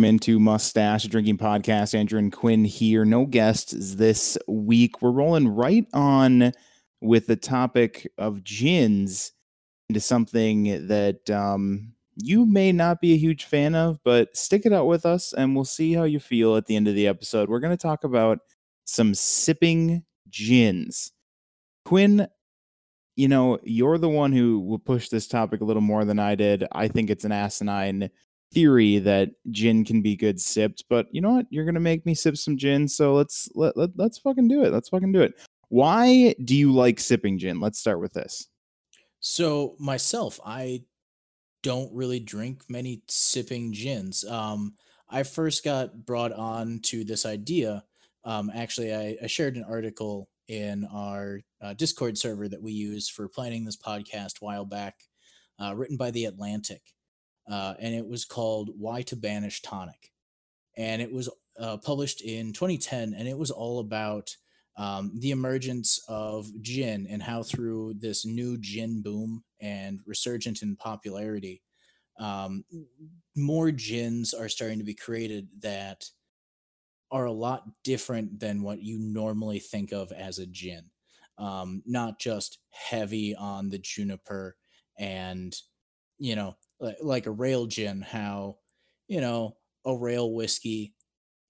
Welcome into Mustache Drinking Podcast. Andrew and Quinn here. No guests this week. We're rolling right on with the topic of gins into something that um, you may not be a huge fan of, but stick it out with us and we'll see how you feel at the end of the episode. We're going to talk about some sipping gins. Quinn, you know, you're the one who will push this topic a little more than I did. I think it's an asinine theory that gin can be good sipped, but you know what? You're gonna make me sip some gin, so let's let, let let's fucking do it. Let's fucking do it. Why do you like sipping gin? Let's start with this. So myself, I don't really drink many sipping gins. Um, I first got brought on to this idea. Um, actually, I, I shared an article in our uh, Discord server that we use for planning this podcast while back, uh, written by the Atlantic uh, and it was called Why to Banish Tonic. And it was uh, published in 2010, and it was all about um, the emergence of gin and how through this new gin boom and resurgent in popularity, um, more gins are starting to be created that are a lot different than what you normally think of as a gin. Um, not just heavy on the juniper and you know like, a rail gin, how you know a rail whiskey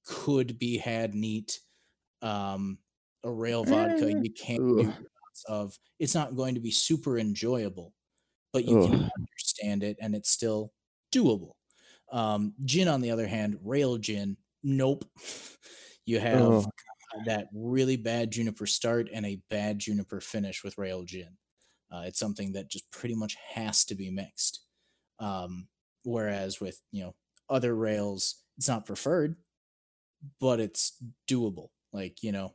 could be had neat. Um, a rail vodka Eh, you can't do lots of. It's not going to be super enjoyable, but you can understand it and it's still doable. Um, gin, on the other hand, rail gin, nope. You have Ugh. that really bad juniper start and a bad juniper finish with rail gin. Uh, it's something that just pretty much has to be mixed. Um, whereas with you know other rails, it's not preferred, but it's doable. Like you know,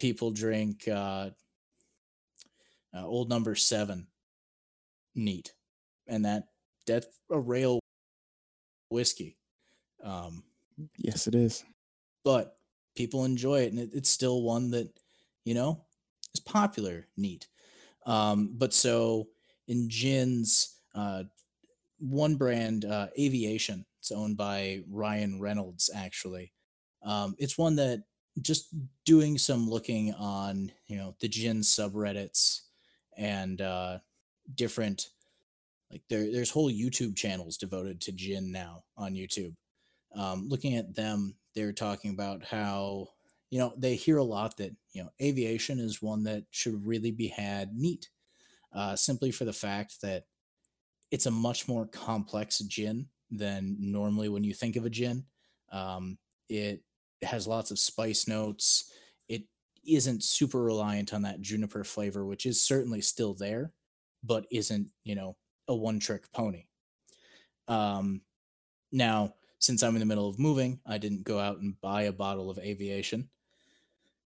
people drink uh, uh, old number seven neat, and that that's a rail whiskey. Um, Yes, it is. but people enjoy it, and it, it's still one that you know is popular neat. Um, but so in gins, uh, one brand, uh, Aviation. It's owned by Ryan Reynolds, actually. Um, it's one that just doing some looking on, you know, the gin subreddits and uh, different, like there, there's whole YouTube channels devoted to gin now on YouTube. Um, looking at them, they're talking about how, you know, they hear a lot that, you know, aviation is one that should really be had neat, uh, simply for the fact that it's a much more complex gin than normally when you think of a gin. Um, it has lots of spice notes. It isn't super reliant on that juniper flavor, which is certainly still there, but isn't, you know, a one trick pony. Um, now, since I'm in the middle of moving, I didn't go out and buy a bottle of aviation.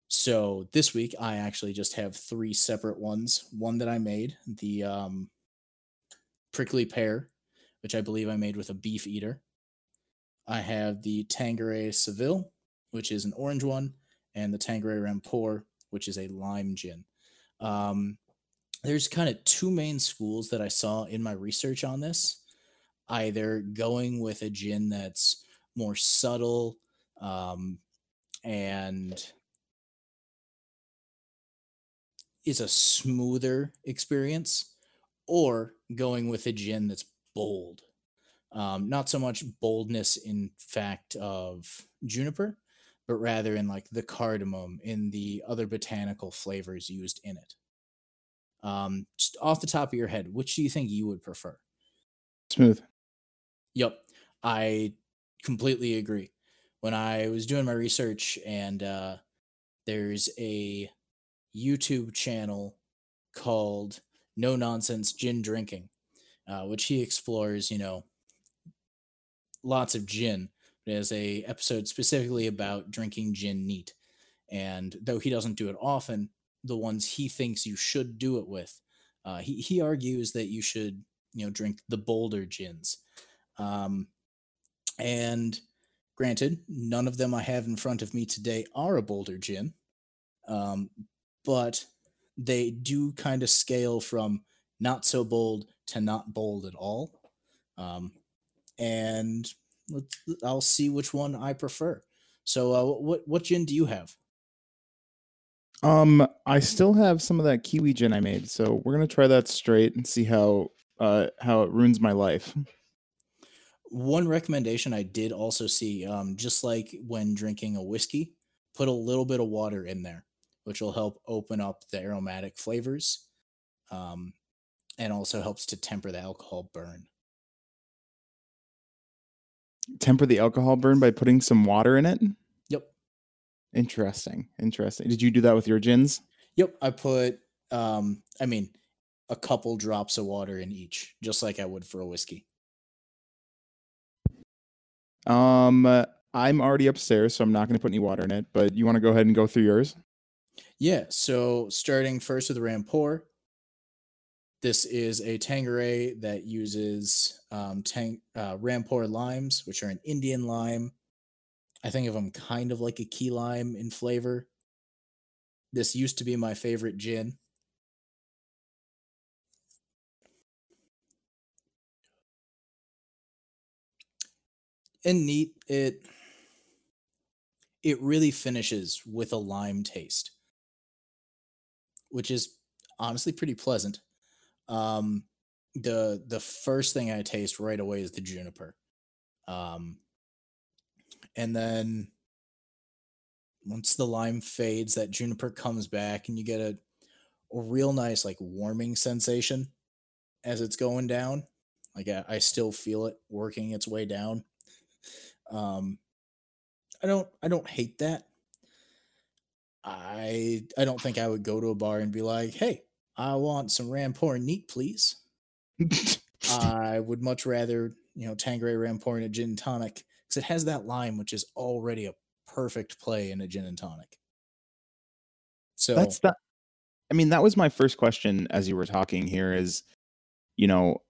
So this week, I actually just have three separate ones. One that I made, the um, prickly pear, which I believe I made with a Beefeater. I have the Tanqueray Seville, which is an orange one, and the Tanqueray Rangpur, which is a lime gin. Um, there's kind of two main schools that I saw in my research on this. Either going with a gin that's more subtle um, and is a smoother experience, or going with a gin that's bold um, not so much boldness in fact of juniper, but rather in like the cardamom in the other botanical flavors used in it. Um, just off the top of your head, which do you think you would prefer? Smooth. Yep, I completely agree. When I was doing my research, and uh, there's a YouTube channel called No Nonsense Gin Drinking, uh, which he explores, you know, lots of gin. Has a episode specifically about drinking gin neat. And though he doesn't do it often, the ones he thinks you should do it with, uh, he he argues that you should you know drink the bolder gins. Um, and granted, none of them I have in front of me today are a bolder gin, um, but they do kind of scale from not so bold to not bold at all. Um, and let's I'll see which one I prefer. So, uh, what what gin do you have? Um, I still have some of that kiwi gin I made, so we're gonna try that straight and see how uh how it ruins my life. One recommendation I did also see, um, just like when drinking a whiskey, put a little bit of water in there, which will help open up the aromatic flavors, um, and also helps to temper the alcohol burn. Temper the alcohol burn by putting some water in it. Yep. Interesting. Interesting. Did you do that with your gins? Yep. I put, um, I mean, a couple drops of water in each, just like I would for a whiskey. Um, uh, I'm already upstairs, so I'm not going to put any water in it. But you want to go ahead and go through yours? Yeah. So starting first with the Rangpur. This is a Tanqueray that uses um, tang- uh, Rangpur limes, which are an Indian lime. I think of them kind of like a key lime in flavor. This used to be my favorite gin. And neat, it it really finishes with a lime taste, which is honestly pretty pleasant. Um, the the first thing I taste right away is the juniper. Um, and then once the lime fades, that juniper comes back, and you get a, a real nice like warming sensation as it's going down. Like I, I still feel it working its way down. Um, I don't I don't hate that. I I don't think I would go to a bar and be like, "Hey, I want some Rangpur neat, please." I would much rather, you know, Tanqueray Rangpur and a gin tonic because it has that lime, which is already a perfect play in a gin and tonic. So That's the. I mean, that was my first question as you were talking here. Is you know,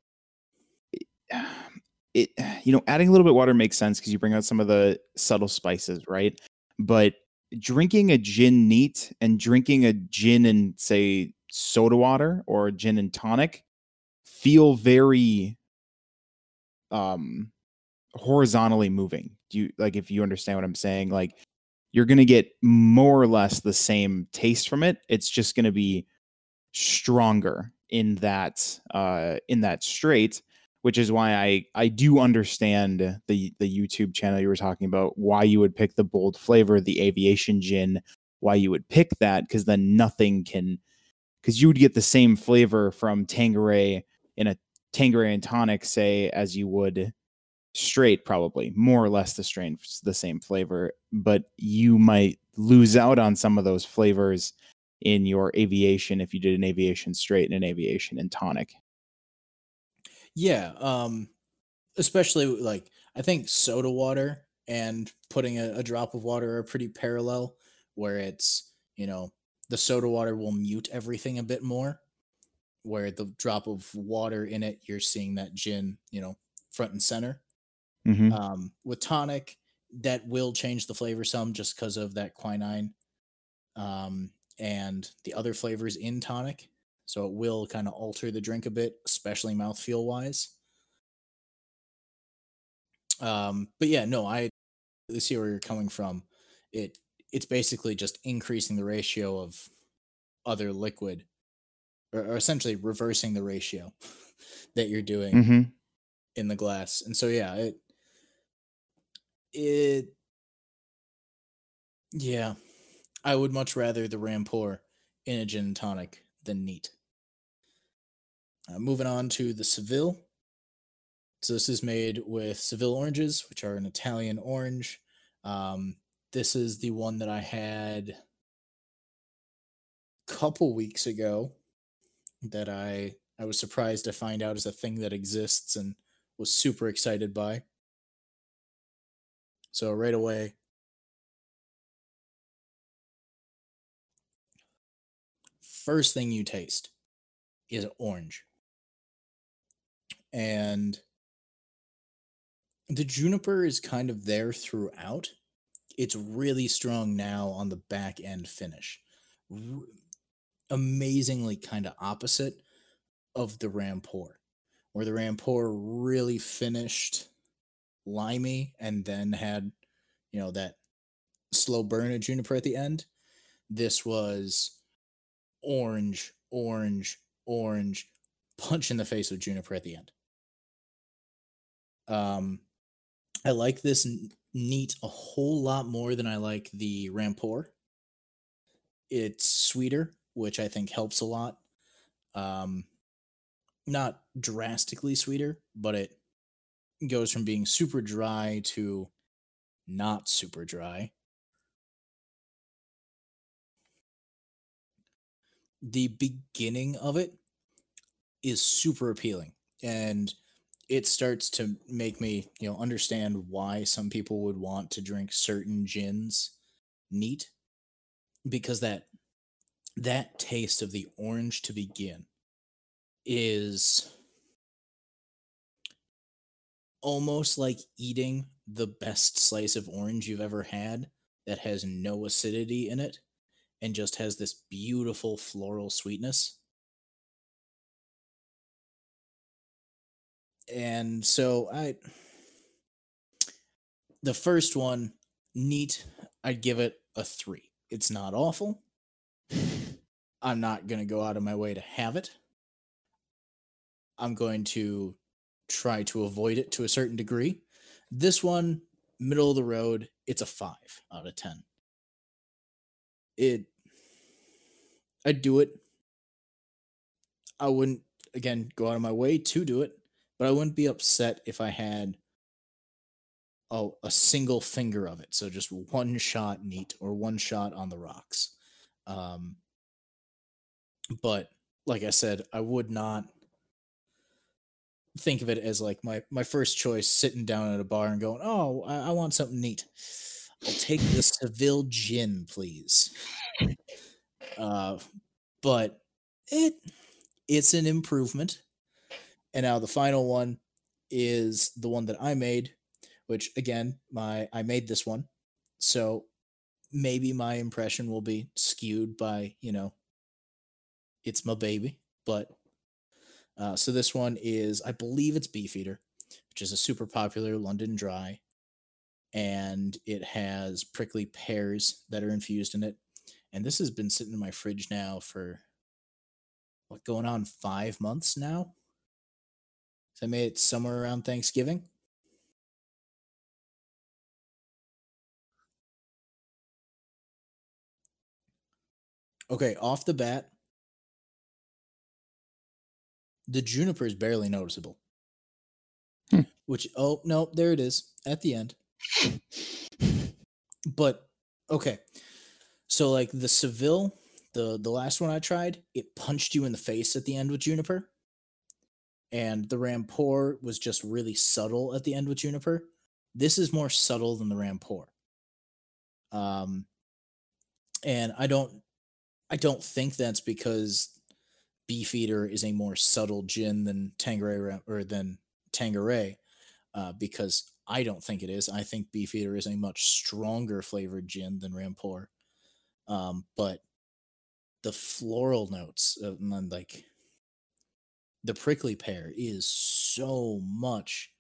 it you know adding a little bit of water makes sense because you bring out some of the subtle spices, right? But drinking a gin neat and drinking a gin and say soda water or gin and tonic feel very um horizontally moving. Do you like if you understand what I'm saying? Like you're going to get more or less the same taste from it. It's just going to be stronger in that uh in that straight which is why I I do understand the the YouTube channel you were talking about why you would pick the bold flavor the aviation gin why you would pick that because then nothing can because you would get the same flavor from Tanqueray in a Tanqueray and tonic say as you would straight probably more or less the strain the same flavor but you might lose out on some of those flavors in your aviation if you did an aviation straight and an aviation and tonic yeah, um, especially like I think soda water and putting a, a drop of water are pretty parallel, where it's you know the soda water will mute everything a bit more, where the drop of water in it you're seeing that gin you know front and center. hmm Um, with tonic, that will change the flavor some just because of that quinine um, and the other flavors in tonic. So it will kind of alter the drink a bit, especially mouthfeel wise. Um, but yeah, no, I see where you're coming from. It it's basically just increasing the ratio of other liquid, or, or essentially reversing the ratio that you're doing hmm in the glass. And so yeah, it it yeah, I would much rather the Rangpur in a gin tonic than neat. Uh, moving on to the Seville. So this is made with Seville oranges, which are an Italian orange. Um, this is the one that I had a couple weeks ago that I I was surprised to find out is a thing that exists and was super excited by. So right away, first thing you taste is orange. And the juniper is kind of there throughout. It's really strong now on the back end finish. R- amazingly kind of opposite of the Rangpur, where the Rangpur really finished limey and then had, you know, that slow burn of juniper at the end. This was orange, orange, orange, punch in the face with juniper at the end. Um, I like this neat a whole lot more than I like the Rangpur. It's sweeter, which I think helps a lot. Um, not drastically sweeter, but it goes from being super dry to not super dry. The beginning of it is super appealing and it starts to make me, you know, understand why some people would want to drink certain gins neat because that that taste of the orange to begin is almost like eating the best slice of orange you've ever had that has no acidity in it and just has this beautiful floral sweetness. And so I the first one neat, I'd give it a 3. It's not awful. I'm not going to go out of my way to have it. I'm going to try to avoid it to a certain degree. This one, middle of the road, it's a 5 out of 10. It I'd do it. I wouldn't again go out of my way to do it, but I wouldn't be upset if I had oh a single finger of it. So just one shot neat or one shot on the rocks. Um but like I said, I would not think of it as like my my first choice sitting down at a bar and going, "Oh, I, I want something neat. I'll take the Seville gin, please." Uh, but it it's an improvement. And now the final one is the one that I made, which again, my I made this one. So maybe my impression will be skewed by, you know, it's my baby, but uh, so this one is, I believe it's Beefeater, which is a super popular London dry, and it has prickly pears that are infused in it. And this has been sitting in my fridge now for what going on five months now. So I made it somewhere around Thanksgiving. Okay, off the bat, the juniper is barely noticeable. Hmm. Which oh no, there it is at the end. but okay. So like the Seville, the the last one I tried, it punched you in the face at the end with juniper. And the Rangpur was just really subtle at the end with juniper. This is more subtle than the Rangpur. Um and I don't I don't think that's because Beefeater is a more subtle gin than Tanqueray or than Tanqueray, uh, because I don't think it is. I think Beefeater is a much stronger flavored gin than Rampor. Um, but the floral notes, of, like the prickly pear, is so much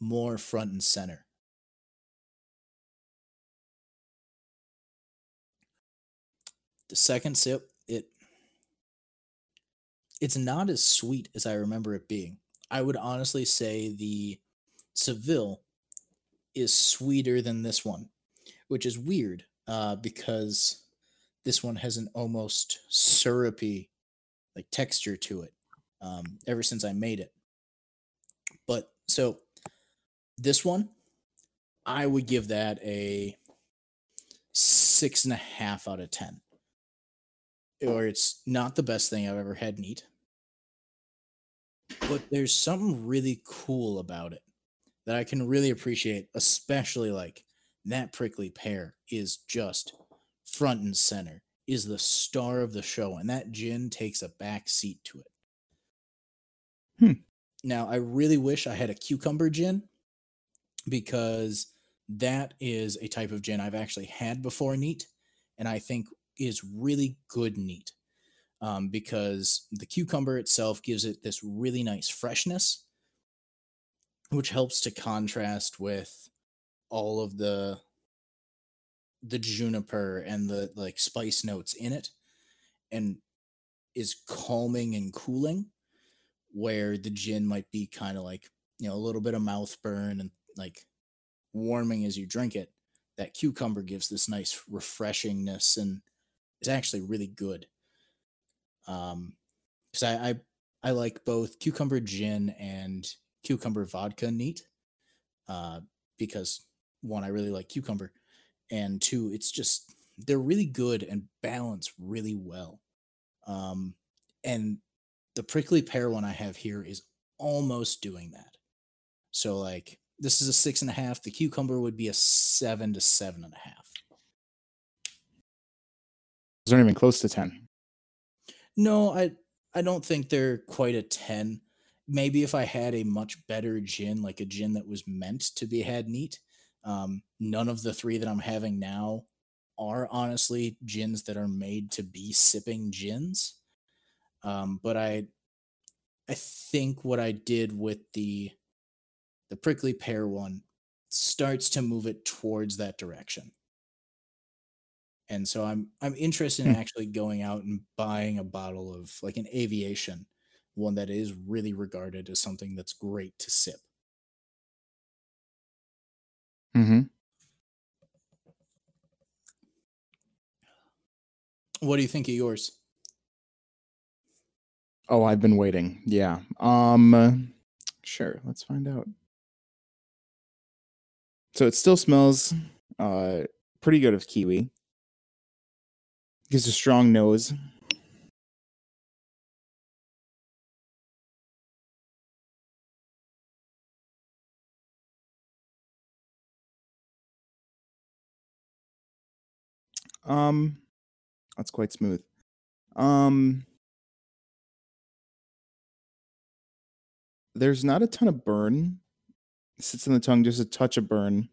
more front and center. The second sip, it it's not as sweet as I remember it being. I would honestly say the Seville is sweeter than this one, which is weird uh, because this one has an almost syrupy like texture to it um, ever since I made it. But so this one, I would give that a six and a half out of ten or it's not the best thing I've ever had neat. But there's something really cool about it that I can really appreciate, especially like that prickly pear is just front and center, is the star of the show, and that gin takes a back seat to it. Hmm. Now, I really wish I had a cucumber gin because that is a type of gin I've actually had before neat, and I think is really good neat um, because the cucumber itself gives it this really nice freshness. which helps to contrast with all of the the juniper and the like spice notes in it and is calming and cooling where the gin might be kind of like you know a little bit of mouth burn and like warming as you drink it that cucumber gives this nice refreshingness and it's actually really good. Um because I, I i like both cucumber gin and cucumber vodka neat uh because one i really like cucumber and two it's just they're really good and balance really well. Um and the prickly pear one i have here is almost doing that. So like this is a six and a half the cucumber would be a seven to seven and a half. Those aren't even close to 10. no i i don't think they're quite a 10 maybe if i had a much better gin like a gin that was meant to be had neat um none of the three that i'm having now are honestly gins that are made to be sipping gins um but i i think what i did with the the prickly pear one starts to move it towards that direction and so i'm i'm interested in Hmm. actually going out and buying a bottle of like an aviation one that is really regarded as something that's great to sip Mm-hmm. what do you think of yours Oh, I've been waiting. Yeah. Um sure, let's find out. So it still smells uh pretty good of kiwi. Gives a strong nose. Um that's quite smooth. Um there's not a ton of burn. It sits in the tongue, just a touch of burn.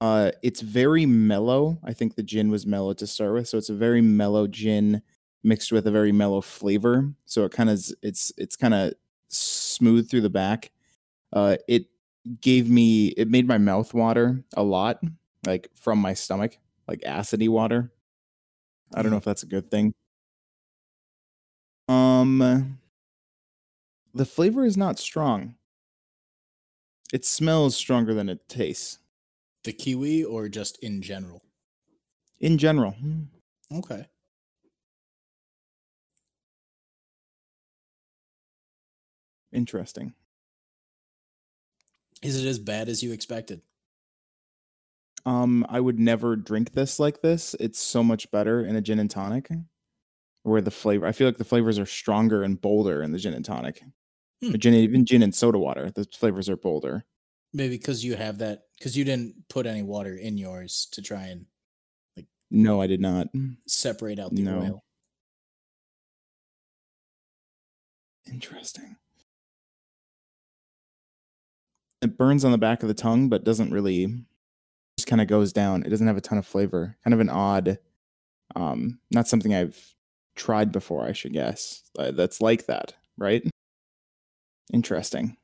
Uh it's very mellow. I think the gin was mellow to start with, so it's a very mellow gin mixed with a very mellow flavor. So it kind of it's it's kind of smooth through the back. Uh it gave me it made my mouth water a lot, like from my stomach, like acidy water. I don't know Mm. if that's a good thing. Um the flavor is not strong. It smells stronger than it tastes. the kiwi or just in general In general. Hmm. okay Interesting. is it as bad as you expected Um, I would never drink this like this. It's so much better in a gin and tonic. Where the flavor, I feel like the flavors are stronger and bolder in the gin and tonic. Hmm. Gin, even gin and soda water, the flavors are bolder. maybe because you have that because you didn't put any water in yours to try and like. No, I did not. separate out the No. oil Interesting. It burns on the back of the tongue, but doesn't really just kind of goes down. It doesn't have a ton of flavor. Kind of an odd, um, not something I've tried before, I should guess. That's like that, right? Interesting.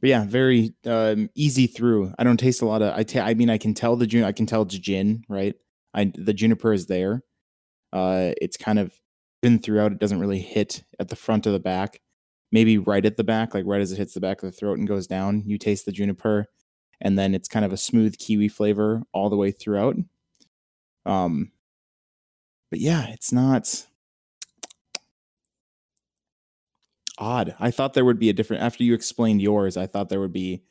But yeah, very um, easy through. I don't taste a lot of. I ta- I mean, I can tell the jun. I can tell it's gin, right? I the juniper is there. Uh, it's kind of been throughout. It doesn't really hit at the front of the back. Maybe right at the back, like right as it hits the back of the throat and goes down. You taste the juniper, and then it's kind of a smooth kiwi flavor all the way throughout. Um, but yeah, it's not odd. I thought there would be a different. After you explained yours, I thought there would be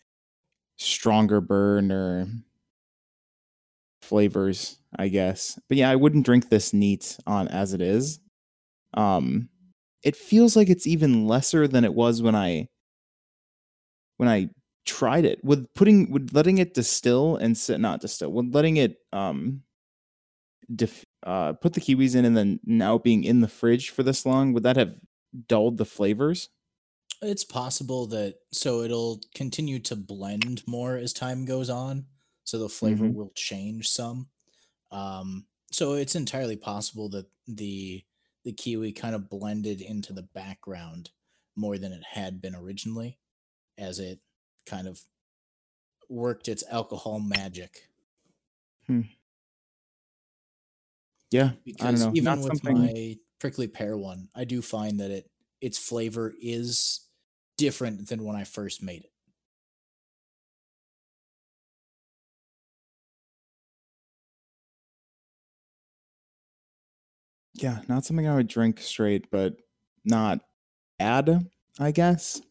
stronger burn or flavors, I guess. But yeah, I wouldn't drink this neat on as it is. Um it feels like it's even lesser than it was when I when I tried it. With putting with letting it distill and sit not distill, with letting it um dif- uh put the kiwis in and then now being in the fridge for this long, would that have dulled the flavors? It's possible that so it'll continue to blend more as time goes on, so the flavor Mhm. will change some. Um, so it's entirely possible that the the kiwi kind of blended into the background more than it had been originally. as it kind of worked its alcohol magic. Hmm. Yeah, Because even with something- my prickly pear one, I do find that it its flavor is different than when I first made it. yeah, not something I would drink straight, but not bad, I guess.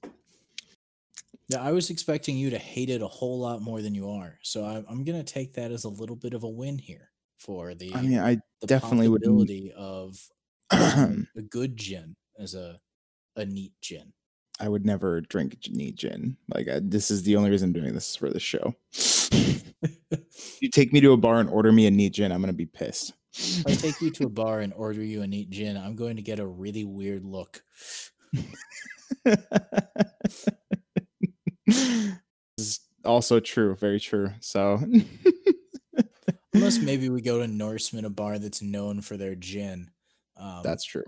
Yeah, I was expecting you to hate it a whole lot more than you are. So I'm, I'm gonna take that as a little bit of a win here for the I mean, I the definitely possibility of a good gin as a a neat gin. I would never drink neat gin. Like I, this is the only reason I'm doing this for the show. you take me to a bar and order me a neat gin, I'm gonna be pissed. If I take you to a bar and order you a neat gin, I'm going to get a really weird look. this is also true, very true. So Unless maybe we go to Norseman, a bar that's known for their gin. Um, that's true.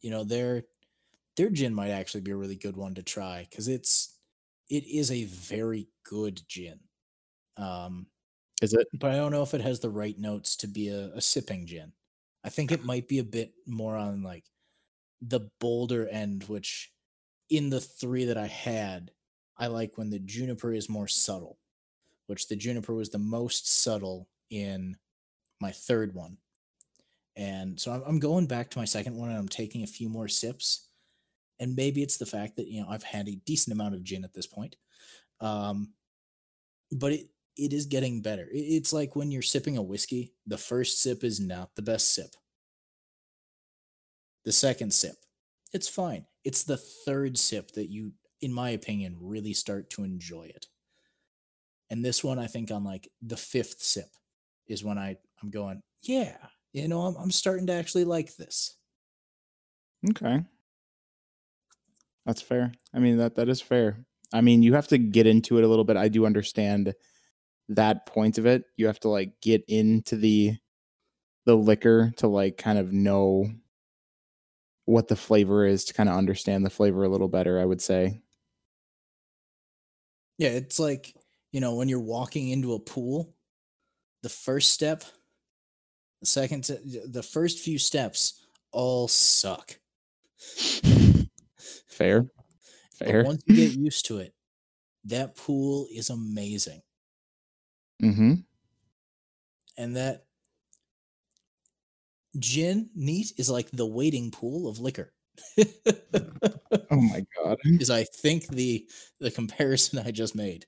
you know their their gin might actually be a really good one to try because it's it is a very good gin. Um, Is it? but I don't know if it has the right notes to be a, a sipping gin. I think it might be a bit more on like the bolder end, which in the three that I had, I like when the juniper is more subtle, which the juniper was the most subtle in my third one. And so I'm, I'm going back to my second one and I'm taking a few more sips. And maybe it's the fact that, you know, I've had a decent amount of gin at this point. Um, but it, it is getting better. It- It's like when you're sipping a whiskey, the first sip is not the best sip. The second sip, it's fine. It's the third sip that you, in my opinion, really start to enjoy it. And this one, I think, on like the fifth sip, is when I I'm going, yeah, you know, I'm I'm starting to actually like this. Okay. That's fair. I mean that that is fair. I mean, you have to get into it a little bit. I do understand that point of it. You have to like get into the the liquor to like kind of know what the flavor is to kind of understand the flavor a little better, I would say. Yeah, it's like, you know, when you're walking into a pool, the first step, the second, se- the first few steps all suck. Fair. But Fair. once you get used to it, that pool is amazing. Mm-hmm. And that gin neat is like the waiting pool of liquor. Oh my god. is I think the the comparison I just made.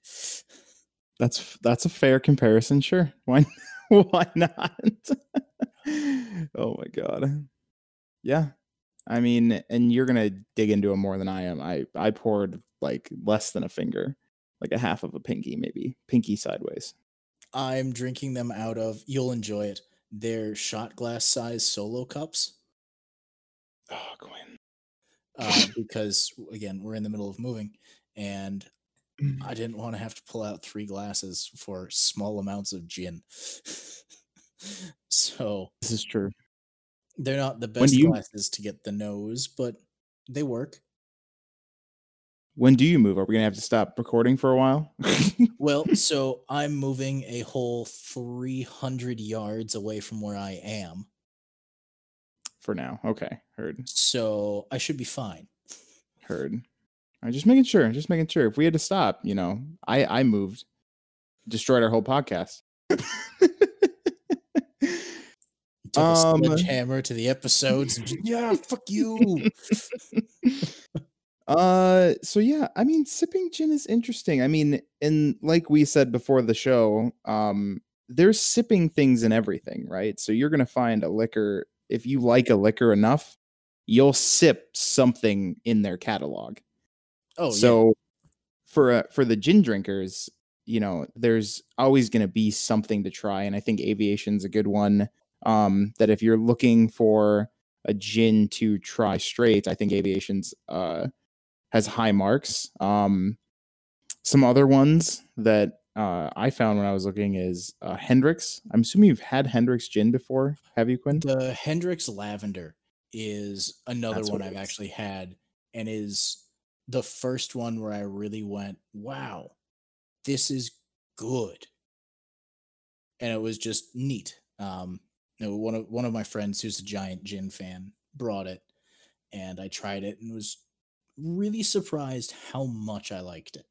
That's that's a fair comparison, sure. Why why not? oh my god. Yeah. I mean, and you're gonna dig into it more than I am. I I poured like less than a finger, like a half of a pinky, maybe pinky sideways. I'm drinking them out of you'll enjoy it. They're shot glass size solo cups. Oh, Quinn. Uh, because again, we're in the middle of moving and Mm. I didn't want to have to pull out three glasses for small amounts of gin. so This is true. they're not the best you- glasses to get the nose, but they work. When do you move? Are we gonna have to stop recording for a while? Well, so I'm moving a whole 300 yards away from where I am. for now. Okay. Heard. So I should be fine. Heard. Just making sure. Just making sure. If we had to stop, you know, I I moved, destroyed our whole podcast. Took a Um, sledgehammer to the episodes. Just, yeah, fuck you. uh so yeah i mean sipping gin is interesting i mean and like we said before the show um there's sipping things in everything right so you're gonna find a liquor if you like a liquor enough you'll sip something in their catalog Oh, yeah. so for uh, for the gin drinkers you know there's always going to be something to try and i think aviation's a good one um that if you're looking for a gin to try straight i think aviation's uh has high marks um some other ones that uh i found when i was looking is uh Hendrick's i'm assuming you've had Hendrick's gin before have you quinn The Hendrick's Lavender is another That's one I've is. actually had and is the first one where I really went, wow, this is good. And it was just neat. Um, you know, one of one of my friends who's a giant gin fan brought it and I tried it and was really surprised how much I liked it.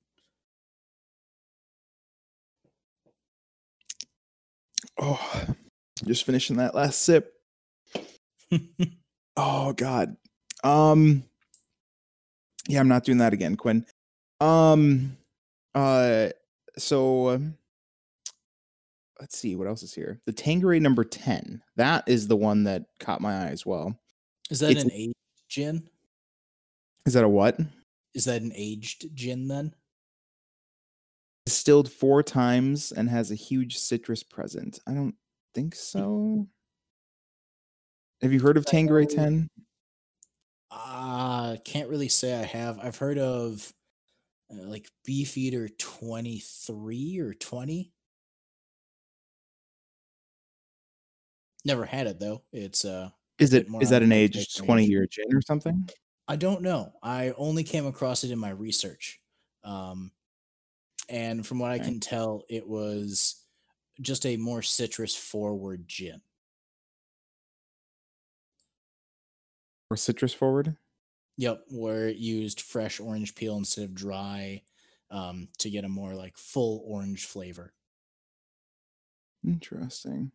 Oh, just finishing that last sip. oh God. Um yeah, I'm not doing that again, Quinn. Um, uh, so um, let's see what else is here. The Tanqueray number ten. That is the one that caught my eye as well. Is that it's, an aged gin? Is that a what? Is that an aged gin then? Distilled four times and has a huge citrus present. I don't think hmm. so. Have you heard of Tanqueray 10? I can't really say I have. I've heard of uh, like Beefeater 23 or 20. Never had it though. It's uh is it is that an age 20 year gin or something? I don't know. I only came across it in my research. Um and from what okay. I can tell it was just a more citrus forward gin. Or citrus forward? Yep, where it used fresh orange peel instead of dry um, to get a more like full orange flavor. Interesting.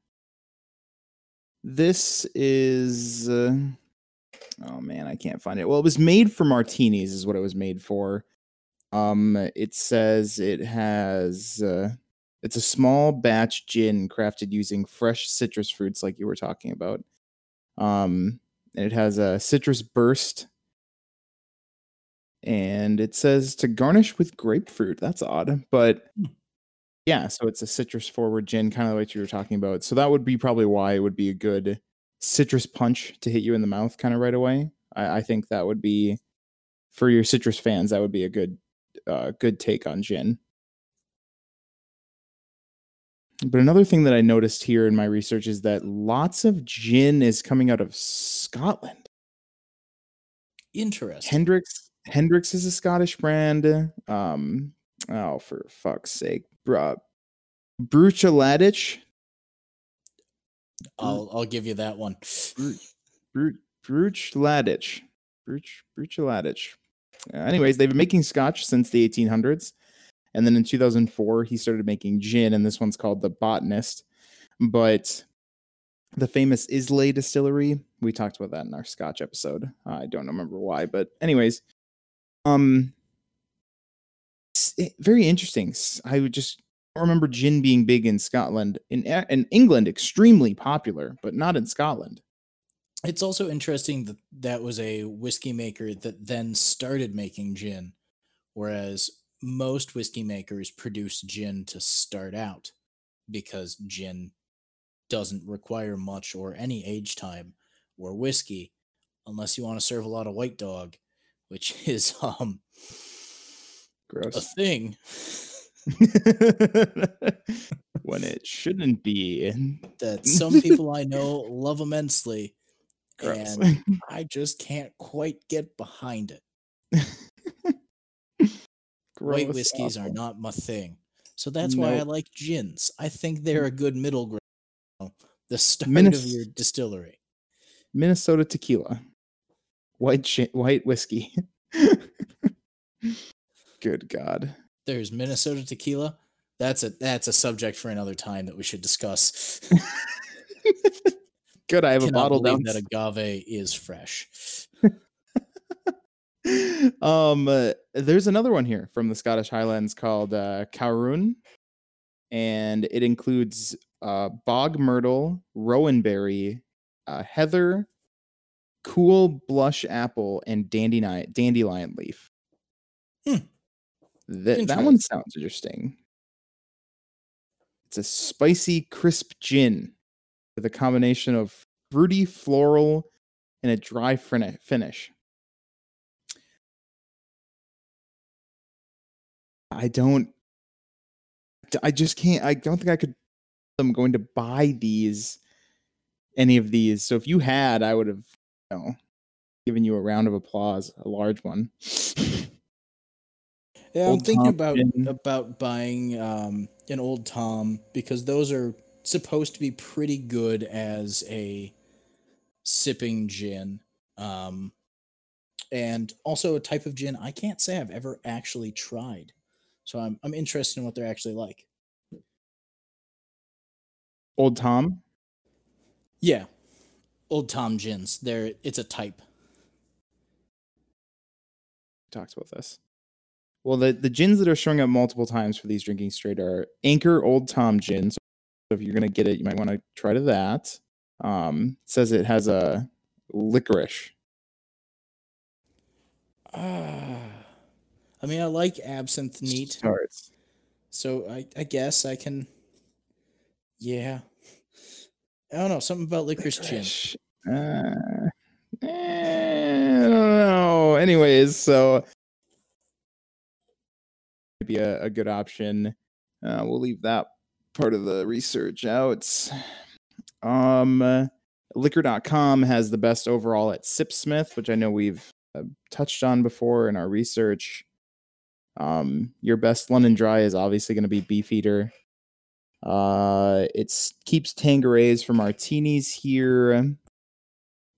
This is. Uh, oh man, I can't find it. Well, it was made for martinis, is what it was made for. Um, it says it has. Uh, it's a small batch gin crafted using fresh citrus fruits, like you were talking about. Um, it has a citrus burst. And it says to garnish with grapefruit. That's odd, but Hmm. yeah, so it's a citrus forward gin, kind of like you were talking about. So that would be probably why it would be a good citrus punch to hit you in the mouth kind of right away. I, I think that would be for your citrus fans, that would be a good uh, good take on gin. But another thing that I noticed here in my research is that lots of gin is coming out of Scotland. Interesting. Hendrick's Hendrick's is a Scottish brand. Um, oh, for fuck's sake, Bruh. Bruichladdich. I'll I'll give you that one. Bru- Bruichladdich. Bruch Bruichladdich. Uh, anyways, they've been making scotch since the 1800s. And then in 2004, he started making gin, and this one's called the Botanist. But the famous Islay distillery, we talked about that in our scotch episode. I don't remember why, but anyways, um, eh, very interesting. I would just remember gin being big in Scotland. In E- in England, extremely popular, but not in Scotland. It's also interesting that that was a whiskey maker that then started making gin, whereas most whiskey makers produce gin to start out because gin doesn't require much or any age time or whiskey unless you want to serve a lot of white dog, which is um Gross. a thing. when it shouldn't be. that some people I know love immensely, Gross. and I just can't quite get behind it. White Gross, whiskeys are not my thing. So that's why I like gins. I think they're a good middle ground. The start of your distillery. Minnesota tequila, white shi white whiskey. Good God. There's Minnesota tequila. That's a that's a subject for another time that we should discuss. Good. I have a bottle down. that agave is fresh. um, uh, there's another one here from the Scottish Highlands called uh, Caorunn, and it includes uh, bog myrtle, rowanberry, uh, heather, Coul Blush apple, and dandelion dandelion leaf. Hmm. That that one sounds interesting. It's a spicy, crisp gin with a combination of fruity, floral, and a dry finish. I don't. I just can't. I don't think I could. I'm going to buy these, any of these. So if you had, I would have, you know, given you a round of applause, a large one. Yeah, I'm thinking Tom about gin. about buying um, an old Tom because those are supposed to be pretty good as a sipping gin, um, and also a type of gin I can't say I've ever actually tried. So I'm I'm interested in what they're actually like. Old Tom. Yeah, old Tom gins. They're it's a type. talks about this. Well, the, the gins that are showing up multiple times for these drinking straight are Anchor Old Tom gin. So if you're gonna get it, you might want to try to that. Um, it says it has a licorice. Ah, I mean, I like absinthe neat, Starts. so I I guess I can. Yeah, I don't know something about licorice gin. Uh, eh, I don't know. Anyways, so maybe a, a good option. Uh, we'll leave that part of the research out. Um, uh, liquor.com has the best overall at Sipsmith, which I know we've uh, touched on before in our research. Um, your best London Dry is obviously going to be Beefeater. Uh, it keeps Tanquerays for martinis here.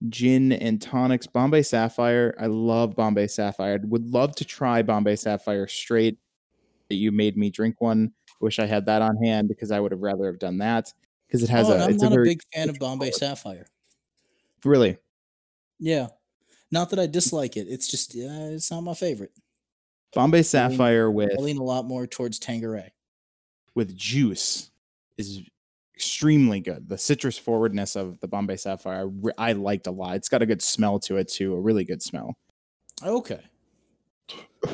Gin and tonics, Bombay Sapphire. I love Bombay Sapphire. Would love to try Bombay Sapphire straight. You made me drink one. Wish I had that on hand because I would have rather have done that because it has oh, a. I'm a not a, very big fan of Bombay forward- Sapphire. Really, Yeah, not that I dislike it. It's just uh, it's not my favorite. Bombay lean- Sapphire with I lean a lot more towards Tanqueray. with juice is extremely good. The citrus forwardness of the Bombay Sapphire, I, re- I liked a lot. It's got a good smell to it too, a really good smell. Okay.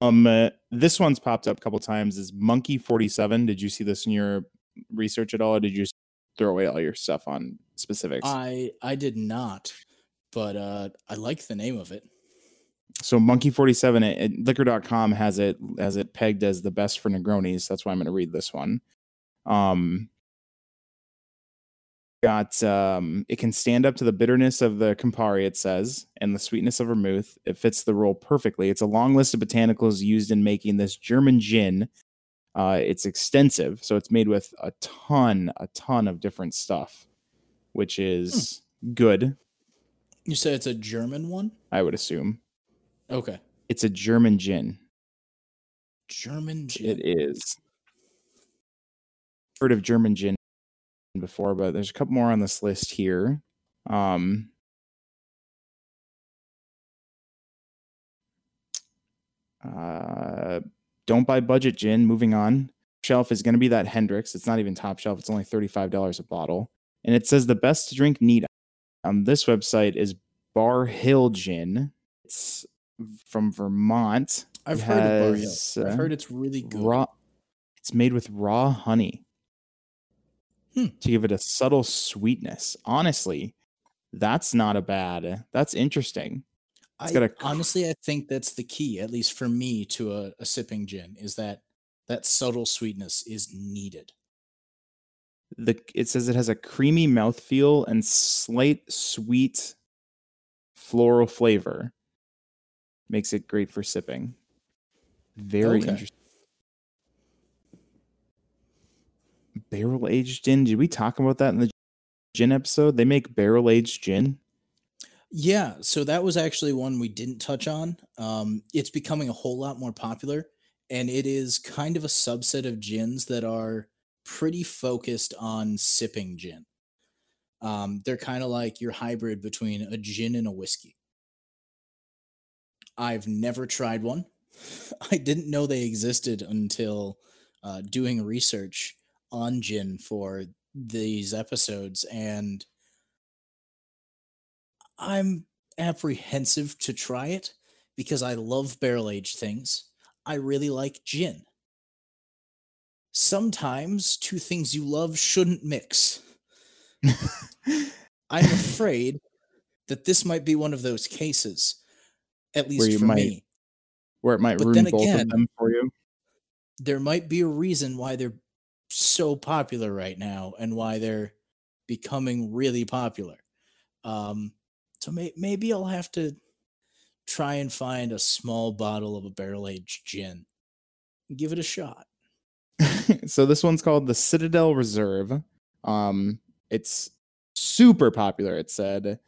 Um, uh, this one's popped up a couple times. Is Monkey Forty Seven? Did you see this in your research at all, or did you throw away all your stuff on specifics? I I did not, but uh, I like the name of it. So Monkey Forty Seven at, at Liquor.com has it as it pegged as the best for Negronis. That's why I'm going to read this one. Um, got um, it can stand up to the bitterness of the Campari. It says and the sweetness of vermouth. It fits the role perfectly. It's a long list of botanicals used in making this German gin. Uh, it's extensive, so it's made with a ton, a ton of different stuff, which is good. You said it's a German one. I would assume Okay. it's a German gin. German gin. It is. Heard of German gin before, but there's a couple more on this list here. Um, uh, don't buy budget gin. Moving on. Shelf is going to be that Hendrick's. It's not even top shelf. It's only $35 a bottle. And it says the best to drink neat on this website is Bar Hill Gin. It's from Vermont. I've It heard of Bar Hill. I've uh, heard it's really good. raw it's made with raw honey Hmm. to give it a subtle sweetness honestly that's not a bad that's interesting I, got a honestly, I think that's the key, at least for me, to a, a sipping gin, is that that subtle sweetness is needed. the it says it has a creamy mouthfeel and slight sweet floral flavor makes it great for sipping very Okay. interesting barrel aged gin did we talk about that in the gin episode they make barrel aged gin Yeah, so that was actually one we didn't touch on. Um, it's becoming a whole lot more popular, and it is kind of a subset of gins that are pretty focused on sipping gin. Um, they're kind of like your hybrid between a gin and a whiskey. I've never tried one. I didn't know they existed until uh, doing research on gin for these episodes, and I'm apprehensive to try it because I love barrel aged things. I really like gin. Sometimes two things you love shouldn't mix. I'm afraid that this might be one of those cases, at least for might- me. where it might But ruin both again- of them for you There might be a reason why they're so popular right now and why they're becoming really popular. Um, so may- maybe I'll have to try and find a small bottle of a barrel aged gin. Give it a shot. so this one's called the Citadelle Reserve. Um, it's super popular. It said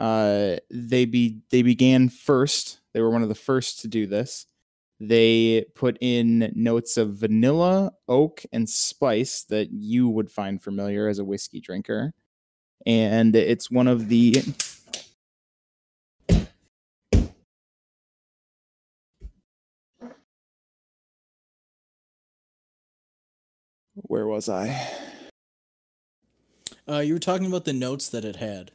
uh, they be they began first. They were one of the first to do this. They put in notes of vanilla, oak, and spice that you would find familiar as a whiskey drinker. And it's one of the Where was I? Uh, you were talking about the notes that it had.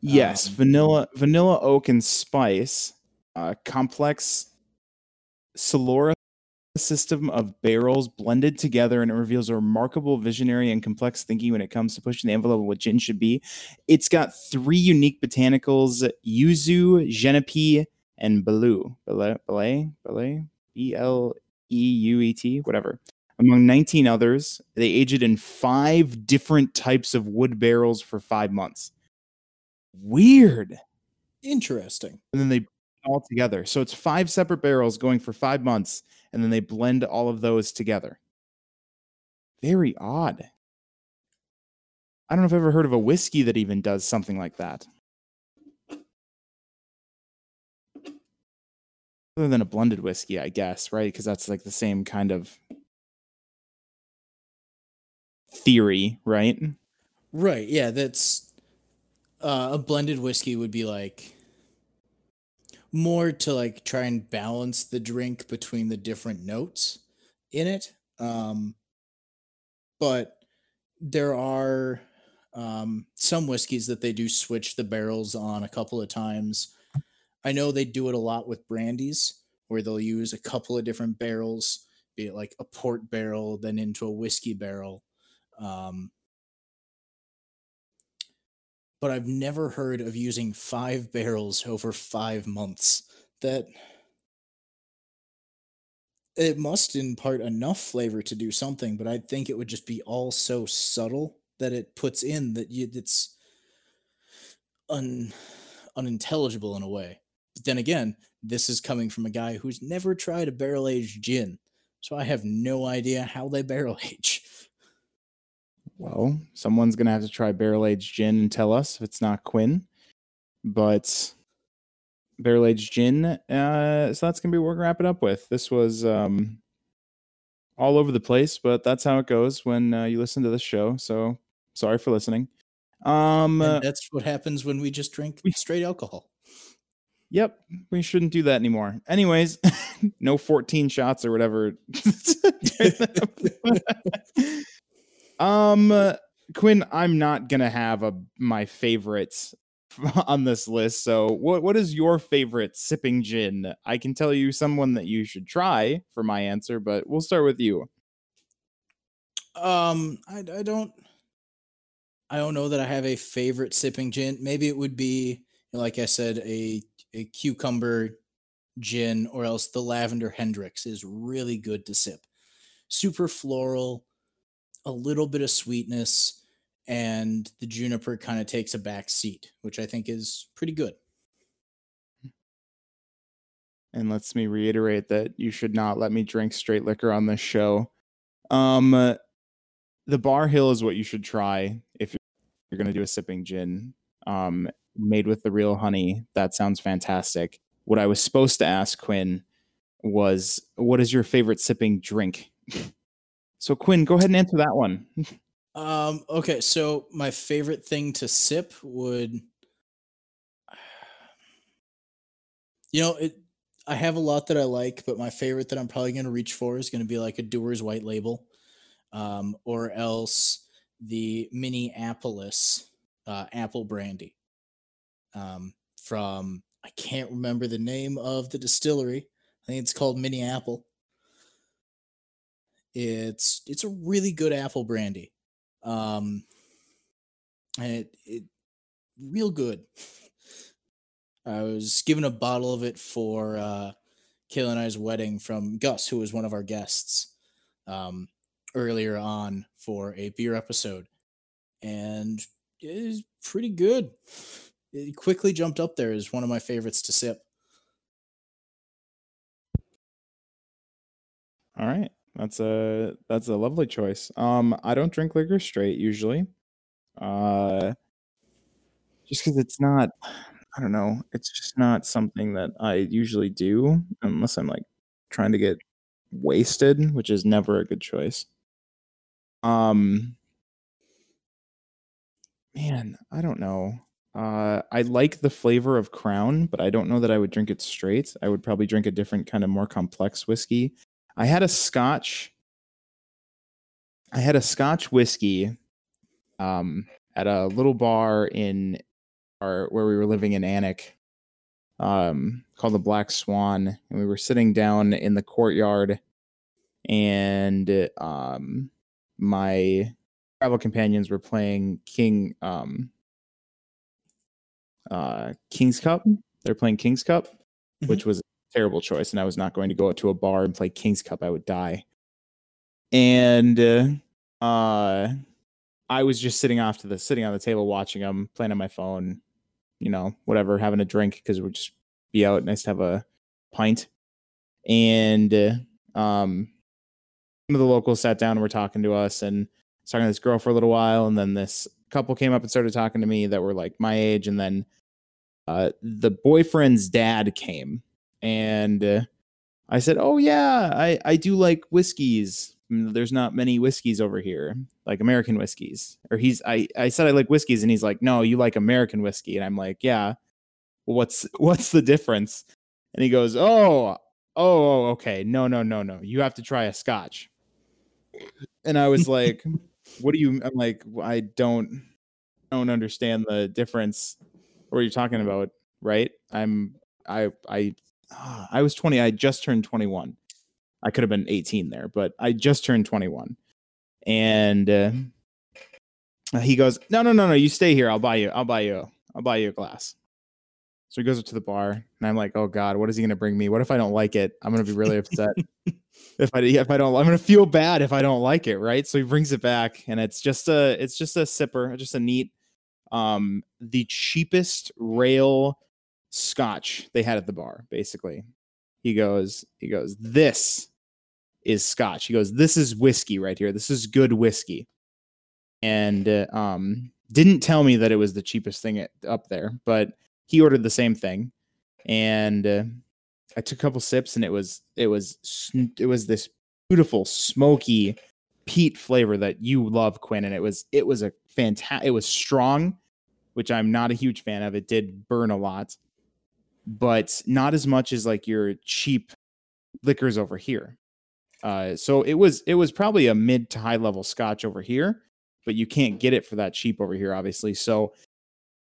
Yes, Um, vanilla, vanilla, oak, and spice. Uh, complex Solera system of barrels blended together, and it reveals a remarkable visionary and complex thinking when it comes to pushing the envelope of what gin should be. It's got three unique botanicals: yuzu, genepi, and beleu. Belay, belay, belay, B L E U E T, whatever. Among 19 others, they aged it in five different types of wood barrels for five months. Weird. Interesting. And then they all together. So it's five separate barrels going for five months, and then they blend all of those together. Very odd. I don't know if I've ever heard of a whiskey that even does something like that. Other than a blended whiskey, I guess, right? Because that's like the same kind of theory, right? Right. Yeah, that's uh, a blended whiskey would be like more to like try and balance the drink between the different notes in it. Um, but there are um, some whiskeys that they do switch the barrels on a couple of times. I know they do it a lot with brandies where they'll use a couple of different barrels, be it like a port barrel, then into a whiskey barrel. Um, but I've never heard of using five barrels over five months. That it must impart enough flavor to do something, but I think it would just be all so subtle that it puts in that you, it's un, unintelligible in a way. But then again, this is coming from a guy who's never tried a barrel aged gin, so I have no idea how they barrel age. Well, someone's gonna have to try barrel aged gin and tell us if it's not Quinn. But barrel aged gin, uh, so that's gonna be what we're gonna wrap it up with. This was um all over the place, but that's how it goes when uh, you listen to this show. So sorry for listening. Um, And that's what happens when we just drink straight alcohol. Yep, we shouldn't do that anymore. Anyways, no 14 shots or whatever. um Quinn, I'm not to have a my favorites on this list. So, what what is your favorite sipping gin? I can tell you someone that you should try for my answer, but we'll start with you. Um, I, I don't, I don't know that I have a favorite sipping gin. Maybe it would be, like I said, a a cucumber gin, or else the lavender Hendrick's is really good to sip. Super floral, a little bit of sweetness, and the juniper kind of takes a back seat, which I think is pretty good. And lets me reiterate that you should not let me drink straight liquor on this show. Um the Bar Hill is what you should try if you're going to do a sipping gin. Um made with the real honey. That sounds fantastic. What I was supposed to ask Quinn was what is your favorite sipping drink? so Quinn, go ahead and answer that one. Um, okay, so my favorite thing to sip would you know, it I have a lot that I like, but my favorite that I'm probably going to reach for is going to be like a Dewar's White Label, um, or else the Minneapolis uh, apple brandy um, from I can't remember the name of the distillery. I think it's called Minneapple. It's it's a really good apple brandy. Um and it, it real good. I was given a bottle of it for uh Kayla and I's wedding from Gus, who was one of our guests um earlier on for a beer episode. And it is pretty good. It quickly jumped up there as one of my favorites to sip. All right. That's a that's a lovely choice. Um, I don't drink liquor straight usually. Uh, just because it's not, I don't know, it's just not something that I usually do unless I'm like trying to get wasted, which is never a good choice. Um, man, I don't know. Uh, I like the flavor of Crown, but I don't know that I would drink it straight. I would probably drink a different kind of more complex whiskey. I had a Scotch. I had a Scotch whiskey, um, at a little bar in our where we were living in Alnwick, um, called the Black Swan, and we were sitting down in the courtyard, and um, my travel companions were playing King um uh King's Cup. They're playing King's Cup, Mhm. which was terrible choice, and I was not going to go to a bar and play King's Cup. I would die. And uh, uh I was just sitting off to the sitting on the table watching them, playing on my phone, you know, whatever, having a drink because we'd just be out. Nice to have a pint. And uh, um some of the locals sat down and were talking to us and talking to this girl for a little while, and then this couple came up and started talking to me that were like my age, and then uh, the boyfriend's dad came, and uh, I said, "Oh yeah, I I do like whiskeys. Mm, There's not many whiskeys over here, like American whiskeys." Or he's I I said I like whiskeys, and he's like, "No, you like American whiskey," and I'm like, "Yeah." Well, what's what's the difference? And he goes, "Oh, oh, okay, no, no, no, no. You have to try a Scotch." And I was like, "What do you?" I'm like, "I don't, don't understand the difference. What are you're talking about, right? I'm, I, I, ah, I was 20. I just turned 21. I could have been 18 there, but I just turned 21. And uh, he goes, "No, no, no, no. You stay here. I'll buy you. I'll buy you. I'll buy you a glass." So he goes up to the bar, and I'm like, "Oh God, what is he gonna bring me? What if I don't like it? I'm gonna be really upset. if I if I don't, I'm gonna feel bad if I don't like it, right?" So he brings it back, and it's just a it's just a sipper, just a neat, um, the cheapest rail scotch they had at the bar. Basically, he goes, he goes, "This is scotch." He goes, "This is whiskey right here. This is good whiskey," and uh, um, didn't tell me that it was the cheapest thing at, up there, but he ordered the same thing, and uh, I took a couple sips, and it was it was it was this beautiful smoky peat flavor that you love, Quinn, and it was it was a fantastic. It was strong, which I'm not a huge fan of. It did burn a lot, but not as much as like your cheap liquors over here. Uh, so it was it was probably a mid to high level scotch over here, but you can't get it for that cheap over here, obviously. So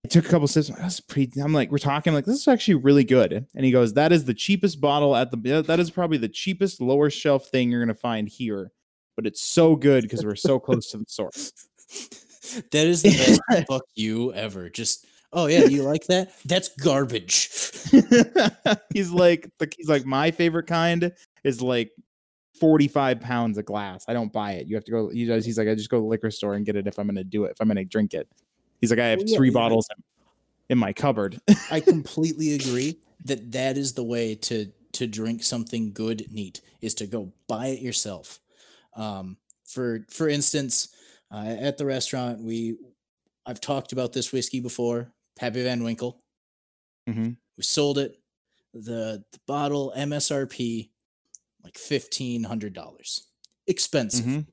I took a couple sips. I'm like, That's pretty. I'm like, we're talking like this is actually really good. And he goes, that is the cheapest bottle at the. That is probably the cheapest lower shelf thing you're gonna find here, but it's so good because we're so close to the source. that is the best fuck you ever. Just oh yeah, you like that? That's garbage. he's like, he's like, my favorite kind is like 45 pounds of glass. I don't buy it. You have to go. He does. He's like, I just go to the liquor store and get it if I'm gonna do it. If I'm gonna drink it. He's like, I have yeah, three yeah, bottles in my cupboard. I completely agree that that is the way to to drink something good neat is to go buy it yourself. Um, for for instance, uh, at the restaurant we I've talked about this whiskey before, Pappy Van Winkle. hmm We sold it. The, the bottle MSRP like fifteen hundred dollars. Expensive. Mhm.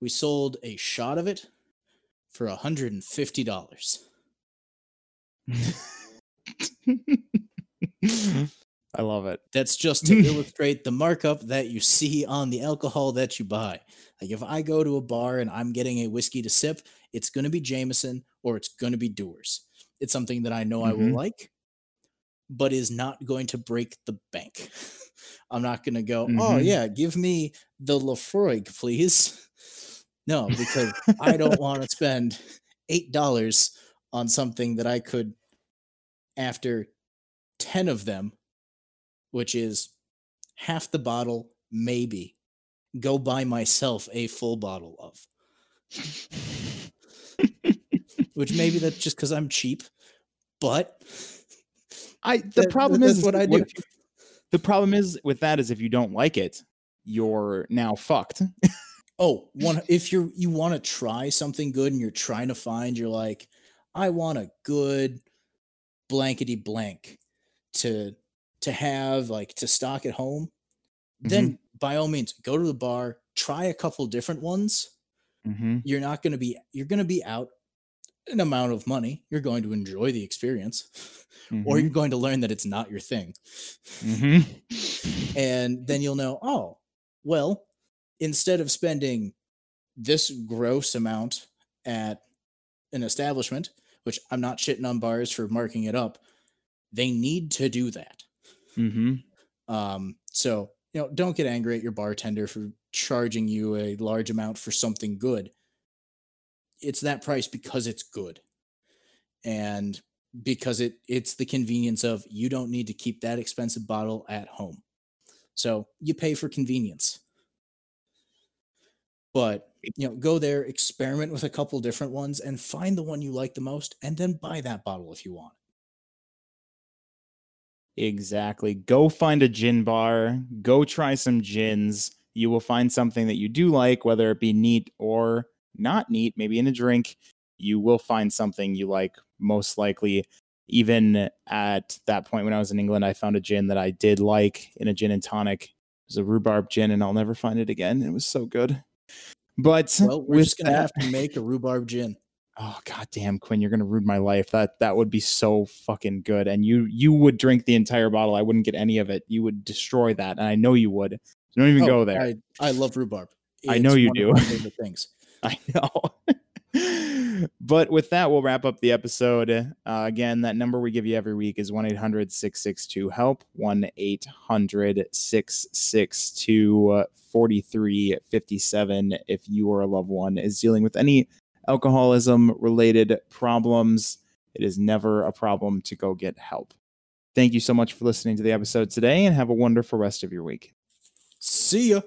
We sold a shot of it for hundred and fifty dollars. I love it. That's just to illustrate the markup that you see on the alcohol that you buy. Like if I go to a bar and I'm getting a whiskey to sip, it's going to be Jameson or it's going to be Dewar's. It's something that I know I will Mhm. like, but is not going to break the bank. I'm not going to go, oh Mhm. yeah, give me the Laphroaig, please. No, because I don't want to spend eight dollars on something that I could, after ten of them, which is half the bottle, maybe, go buy myself a full bottle of. Which maybe that's just because I'm cheap, but I the That- problem is what I do. you- the problem is with that is if you don't like it, you're now fucked. Oh, one if you're you want to try something good and you're trying to find you're like, I want a good blankety blank to to have like to stock at home, then by all means go to the bar, try a couple different ones. mm-hmm. You're not going to be you're going to be out an amount of money. You're going to enjoy the experience or you're going to learn that it's not your thing. mm-hmm. And then you'll know, oh, well, instead of spending this gross amount at an establishment, which I'm not shitting on bars for marking it up, they need to do that. mm-hmm. Um, so you know, don't get angry at your bartender for charging you a large amount for something good. It's that price because it's good. And because it it's the convenience of you don't need to keep that expensive bottle at home. So you pay for convenience. But you know, go there, experiment with a couple different ones and find the one you like the most and then buy that bottle if you want. Exactly. Go find a gin bar, go try some gins. You will find something that you do like, whether it be neat or not neat, maybe in a drink. You will find something you like, most likely. Even at that point when I was in England, I found a gin that I did like in a gin and tonic. It was a rhubarb gin, and I'll never find it again. It was so good. But Well, we're just gonna that- have to make a rhubarb gin. Oh god damn, Quinn, you're gonna ruin my life. That that would be so fucking good. And you you would drink the entire bottle. I wouldn't get any of it. You would destroy that, and I know you would. So don't even Oh, go there. I, I love rhubarb. I know you do. things. I know. but with that, we'll wrap up the episode. Uh, again, that number we give you every week is 1 800 662 HELP, 1 800 662 4357. If you or a loved one is dealing with any alcoholism related problems, it is never a problem to go get help. Thank you so much for listening to the episode today and have a wonderful rest of your week. See ya.